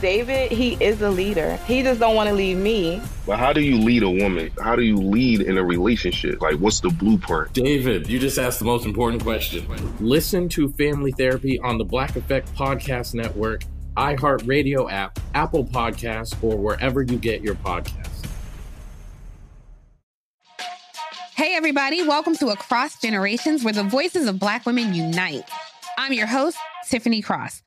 David, he is a leader. He just don't want to leave me. But how do you lead a woman? How do you lead in a relationship? Like, what's the blueprint? David, you just asked the most important question. Listen to Family Therapy on the Black Effect Podcast Network, iHeartRadio app, Apple Podcasts, or wherever you get your podcasts. Hey, everybody, welcome to Across Generations, where the voices of Black women unite. I'm your host, Tiffany Cross.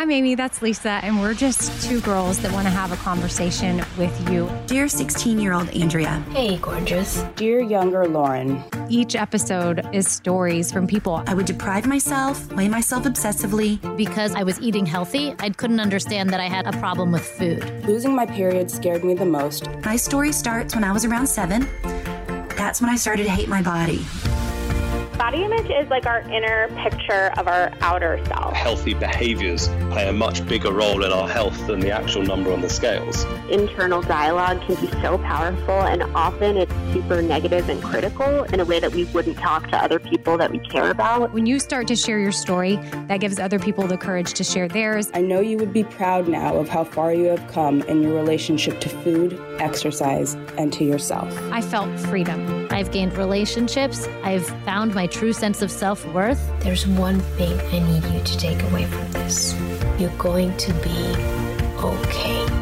I'm Amy, that's Lisa, and we're just two girls that want to have a conversation with you. Dear 16 year old Andrea. Hey, gorgeous. Dear younger Lauren. Each episode is stories from people. I would deprive myself, weigh myself obsessively. Because I was eating healthy, I couldn't understand that I had a problem with food. Losing my period scared me the most. My story starts when I was around seven. That's when I started to hate my body. Body image is like our inner picture of our outer self. Healthy behaviors play a much bigger role in our health than the actual number on the scales. Internal dialogue can be so powerful, and often it's super negative and critical in a way that we wouldn't talk to other people that we care about. When you start to share your story, that gives other people the courage to share theirs. I know you would be proud now of how far you have come in your relationship to food, exercise, and to yourself. I felt freedom. I've gained relationships. I've found my true sense of self worth. There's one thing I need you to take away from this you're going to be okay.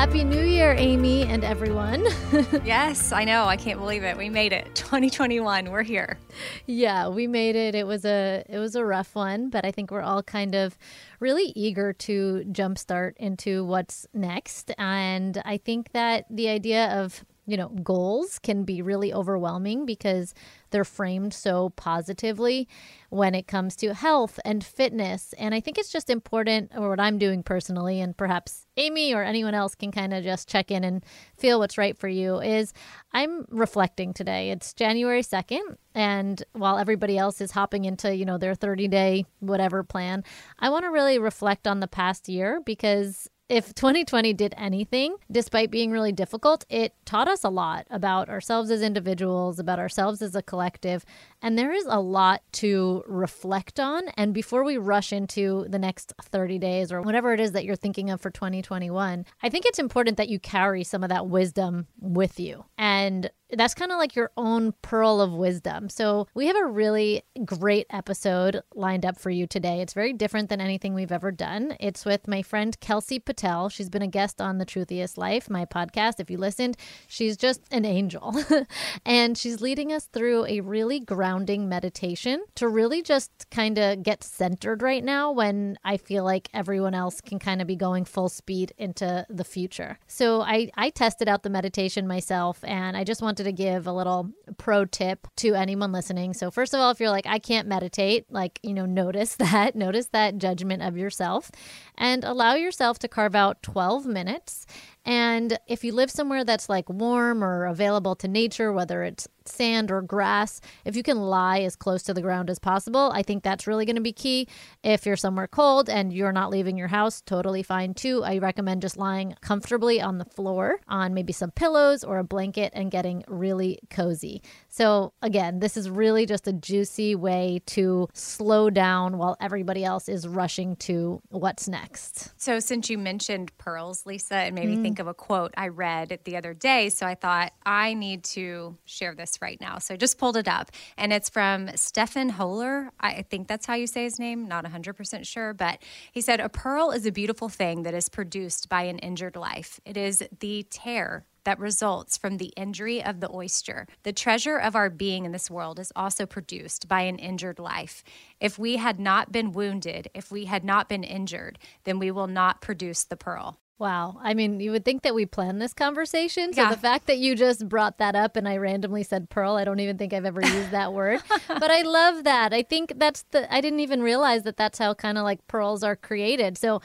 Happy New Year, Amy and everyone. yes, I know. I can't believe it. We made it. 2021. We're here. Yeah, we made it. It was a it was a rough one, but I think we're all kind of really eager to jumpstart into what's next. And I think that the idea of you know, goals can be really overwhelming because they're framed so positively when it comes to health and fitness. And I think it's just important, or what I'm doing personally, and perhaps Amy or anyone else can kind of just check in and feel what's right for you, is I'm reflecting today. It's January 2nd. And while everybody else is hopping into, you know, their 30 day whatever plan, I want to really reflect on the past year because if 2020 did anything, despite being really difficult, it taught us a lot about ourselves as individuals, about ourselves as a collective. And there is a lot to reflect on. And before we rush into the next 30 days or whatever it is that you're thinking of for 2021, I think it's important that you carry some of that wisdom with you. And that's kind of like your own pearl of wisdom. So, we have a really great episode lined up for you today. It's very different than anything we've ever done. It's with my friend Kelsey Patel. She's been a guest on The Truthiest Life, my podcast. If you listened, she's just an angel. and she's leading us through a really grounding meditation to really just kind of get centered right now when I feel like everyone else can kind of be going full speed into the future. So, I, I tested out the meditation myself and I just wanted to give a little pro tip to anyone listening. So, first of all, if you're like, I can't meditate, like, you know, notice that, notice that judgment of yourself and allow yourself to carve out 12 minutes. And if you live somewhere that's like warm or available to nature, whether it's sand or grass, if you can lie as close to the ground as possible, I think that's really going to be key. If you're somewhere cold and you're not leaving your house, totally fine too. I recommend just lying comfortably on the floor on maybe some pillows or a blanket and getting really cozy. So, again, this is really just a juicy way to slow down while everybody else is rushing to what's next. So, since you mentioned pearls, Lisa, and made me Mm. think of a quote I read the other day, so I thought I need to share this right now. So, I just pulled it up, and it's from Stephan Hoeller. I think that's how you say his name, not 100% sure, but he said, A pearl is a beautiful thing that is produced by an injured life. It is the tear that results from the injury of the oyster. The treasure of our being in this world is also produced by an injured life. If we had not been wounded, if we had not been injured, then we will not produce the pearl. Wow. I mean, you would think that we planned this conversation. So Yeah. the fact that you just brought that up and I randomly said pearl, I don't even think I've ever used that word. But I love that. I think that's the, I didn't even realize that that's how kind of like pearls are created. So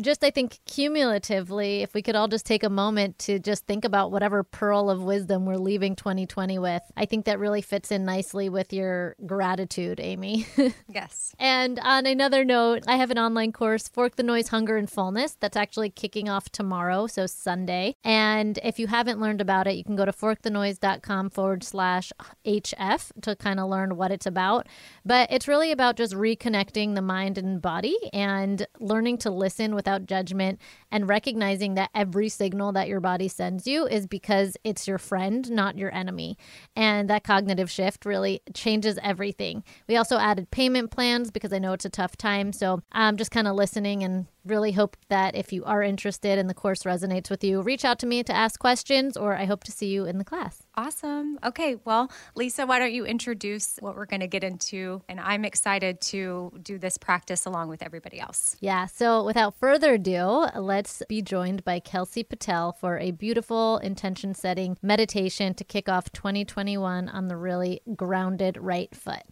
just I think cumulatively, if we could all just take a moment to just think about whatever pearl of wisdom we're leaving 2020 with, I think that really fits in nicely with your gratitude, Amy. Yes. And on another note, I have an online course, Fork the Noise, Hunger, and Fullness, that's actually kicking off tomorrow, so Sunday. And if you haven't learned about it, you can go to forkthenoise.com forward slash HF to kind of learn what it's about. But it's really about just reconnecting the mind and body and learning to listen without judgment and recognizing that every signal that your body sends you is because it's your friend, not your enemy. And that cognitive shift really changes everything. We also added payment plans because I know it's a tough time. So I'm just kind of listening and really hope that if you are interested and the course resonates with you, reach out to me to ask questions, or I hope to see you in the class. Awesome. Okay. Well, Lisa, why don't you introduce what we're going to get into? And I'm excited to do this practice along with everybody else. Yeah, so without further ado, let's be joined by Kelsey Patel for a beautiful intention setting meditation to kick off 2021 on the really grounded right foot.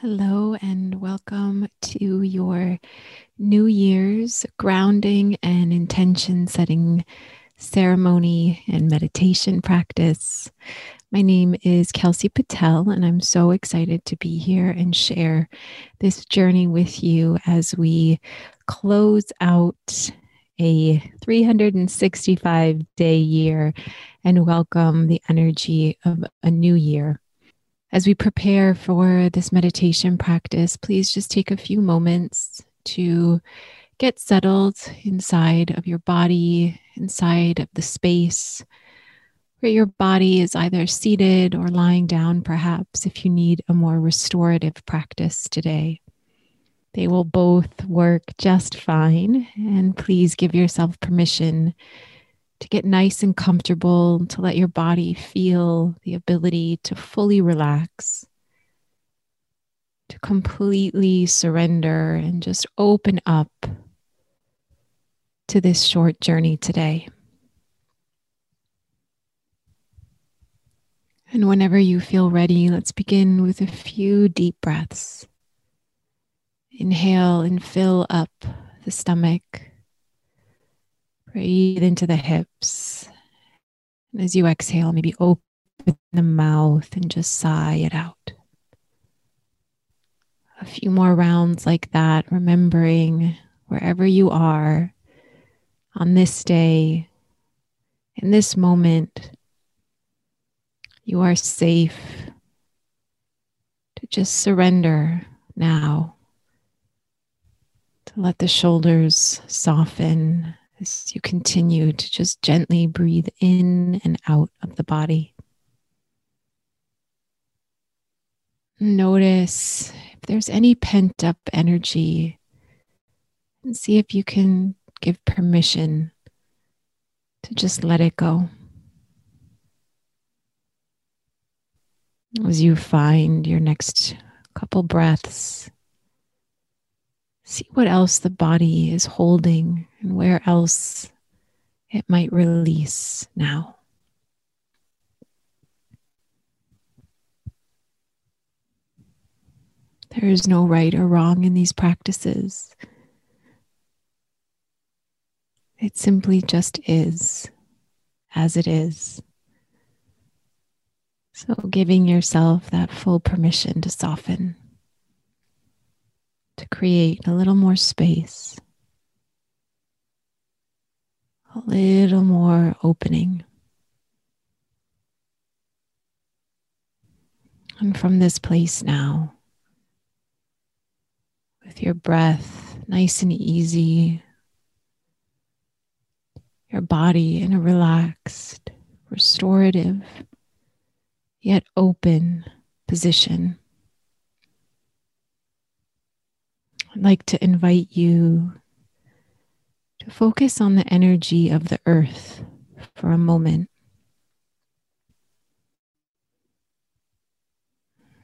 Hello, and welcome to your New Year's grounding and intention setting ceremony and meditation practice. My name is Kelsey Patel, and I'm so excited to be here and share this journey with you as we close out a 365 day year and welcome the energy of a new year. As we prepare for this meditation practice, please just take a few moments to get settled inside of your body, inside of the space where your body is either seated or lying down, perhaps, if you need a more restorative practice today. They will both work just fine, and please give yourself permission to get nice and comfortable, to let your body feel the ability to fully relax, to completely surrender and just open up to this short journey today. And whenever you feel ready, let's begin with a few deep breaths. Inhale and fill up the stomach. Breathe into the hips. And as you exhale, maybe open the mouth and just sigh it out. A few more rounds like that, remembering wherever you are on this day, in this moment, you are safe to just surrender now, to let the shoulders soften as you continue to just gently breathe in and out of the body. Notice if there's any pent up energy and see if you can give permission to just let it go. As you find your next couple breaths, see what else the body is holding and where else it might release now. There is no right or wrong in these practices. It simply just is as it is. So, giving yourself that full permission to soften, to create a little more space, a little more opening. And from this place now, with your breath nice and easy, your body in a relaxed, restorative, yet open position. I'd like to invite you to focus on the energy of the earth for a moment.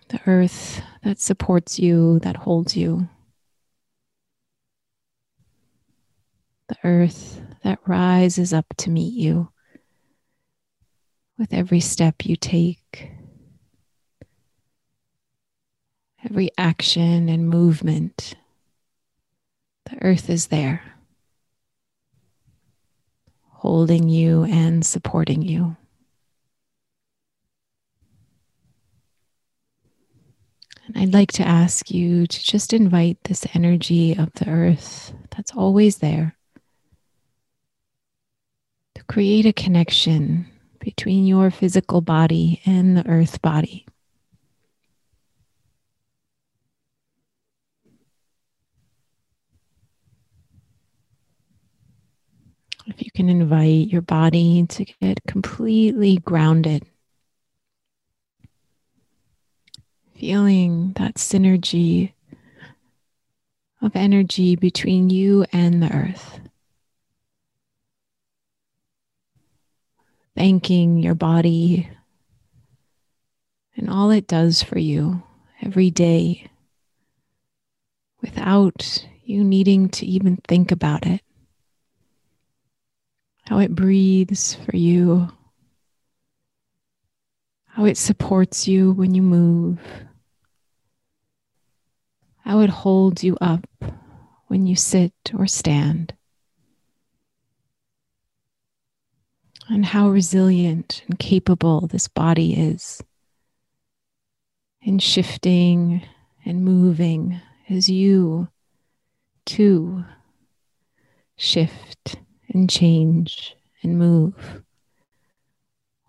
The earth that supports you, that holds you. The earth that rises up to meet you with every step you take, every action and movement. The earth is there, holding you and supporting you. And I'd like to ask you to just invite this energy of the earth that's always there to create a connection between your physical body and the earth body. If you can invite your body to get completely grounded, feeling that synergy of energy between you and the earth. thanking your body and all it does for you every day without you needing to even think about it. How it breathes for you, how it supports you when you move, how it holds you up when you sit or stand. and how resilient and capable this body is in shifting and moving as you too shift and change and move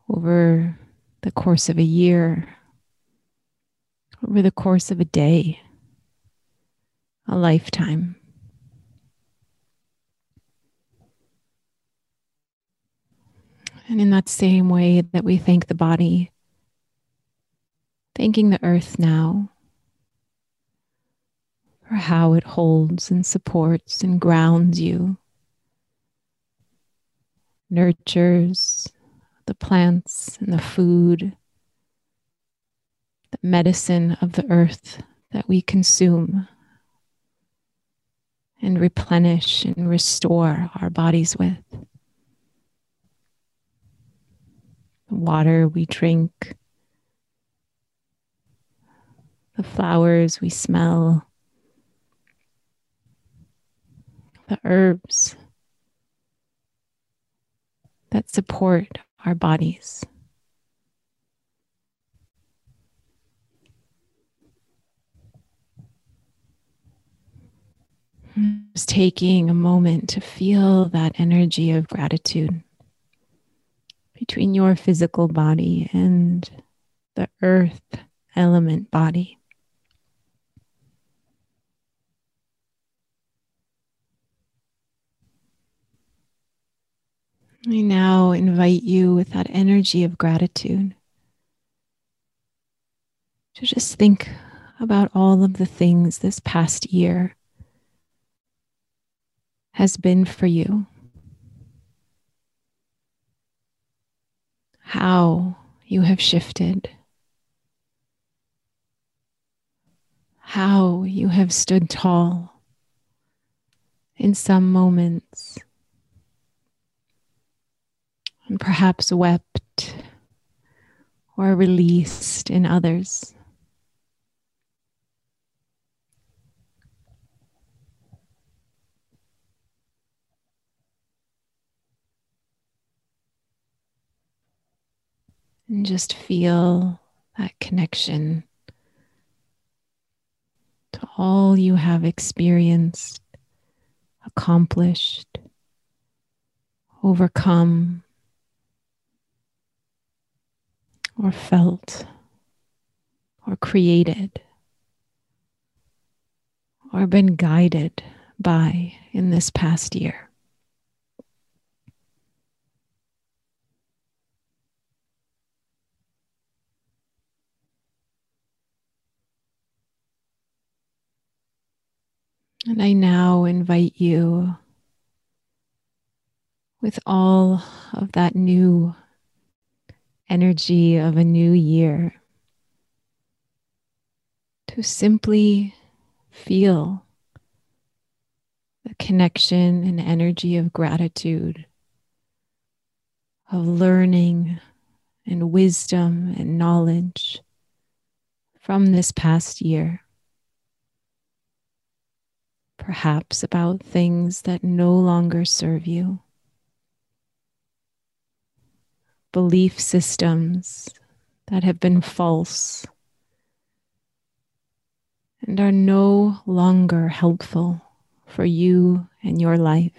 over the course of a year, over the course of a day, a lifetime. And in that same way that we thank the body, thanking the earth now for how it holds and supports and grounds you, nurtures the plants and the food, the medicine of the earth that we consume and replenish and restore our bodies with. The water we drink, the flowers we smell, the herbs that support our bodies. Just taking a moment to feel that energy of gratitude between your physical body and the earth element body. I now invite you with that energy of gratitude to just think about all of the things this past year has been for you. how you have shifted, how you have stood tall in some moments, and perhaps wept or released in others. And just feel that connection to all you have experienced, accomplished, overcome, or felt, or created, or been guided by in this past year. And I now invite you with all of that new energy of a new year to simply feel the connection and energy of gratitude, of learning and wisdom and knowledge from this past year. Perhaps about things that no longer serve you, belief systems that have been false and are no longer helpful for you and your life.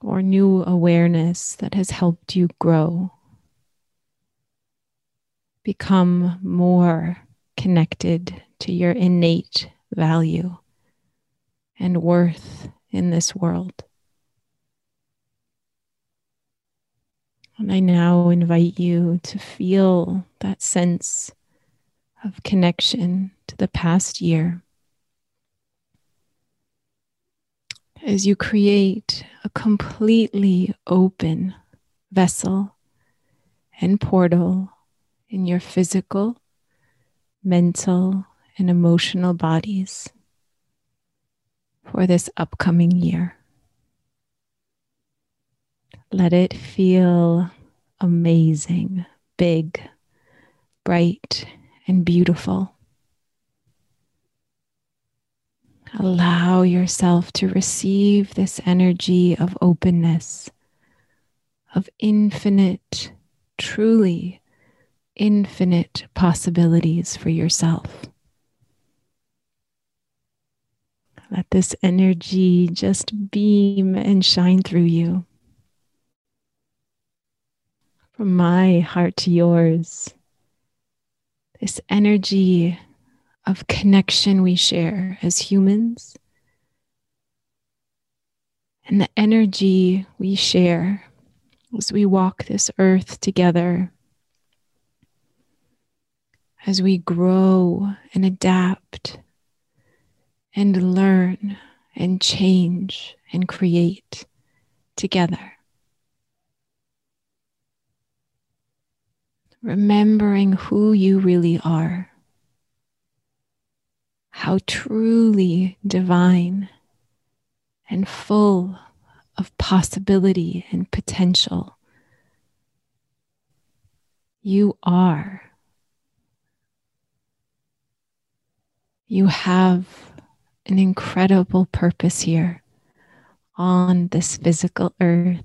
Or new awareness that has helped you grow, become more connected to your innate value and worth in this world. And I now invite you to feel that sense of connection to the past year as you create a completely open vessel and portal in your physical, mental, and emotional bodies for this upcoming year. Let it feel amazing, big, bright, and beautiful. Allow yourself to receive this energy of openness, of infinite, truly infinite possibilities for yourself. Let this energy just beam and shine through you. From my heart to yours, this energy of connection we share as humans, and the energy we share as we walk this earth together, as we grow and adapt and learn and change and create together. Remembering who you really are, how truly divine and full of possibility and potential you are. You have an incredible purpose here on this physical earth,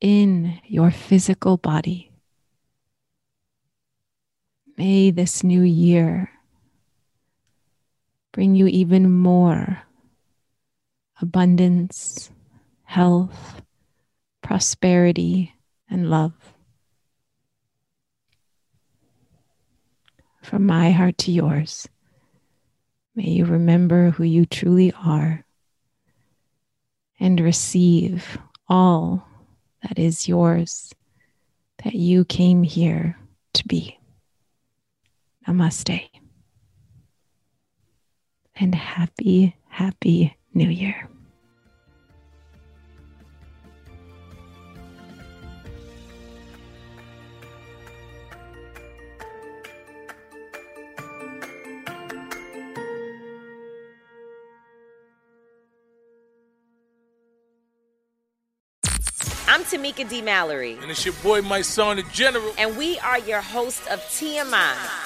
in your physical body. May this new year bring you even more abundance, health, prosperity, and love. From my heart to yours. May you remember who you truly are and receive all that is yours that you came here to be. Namaste. And happy, happy new year. I'm Tamika D. Mallory. And it's your boy, my son, the General. And we are your host of TMI.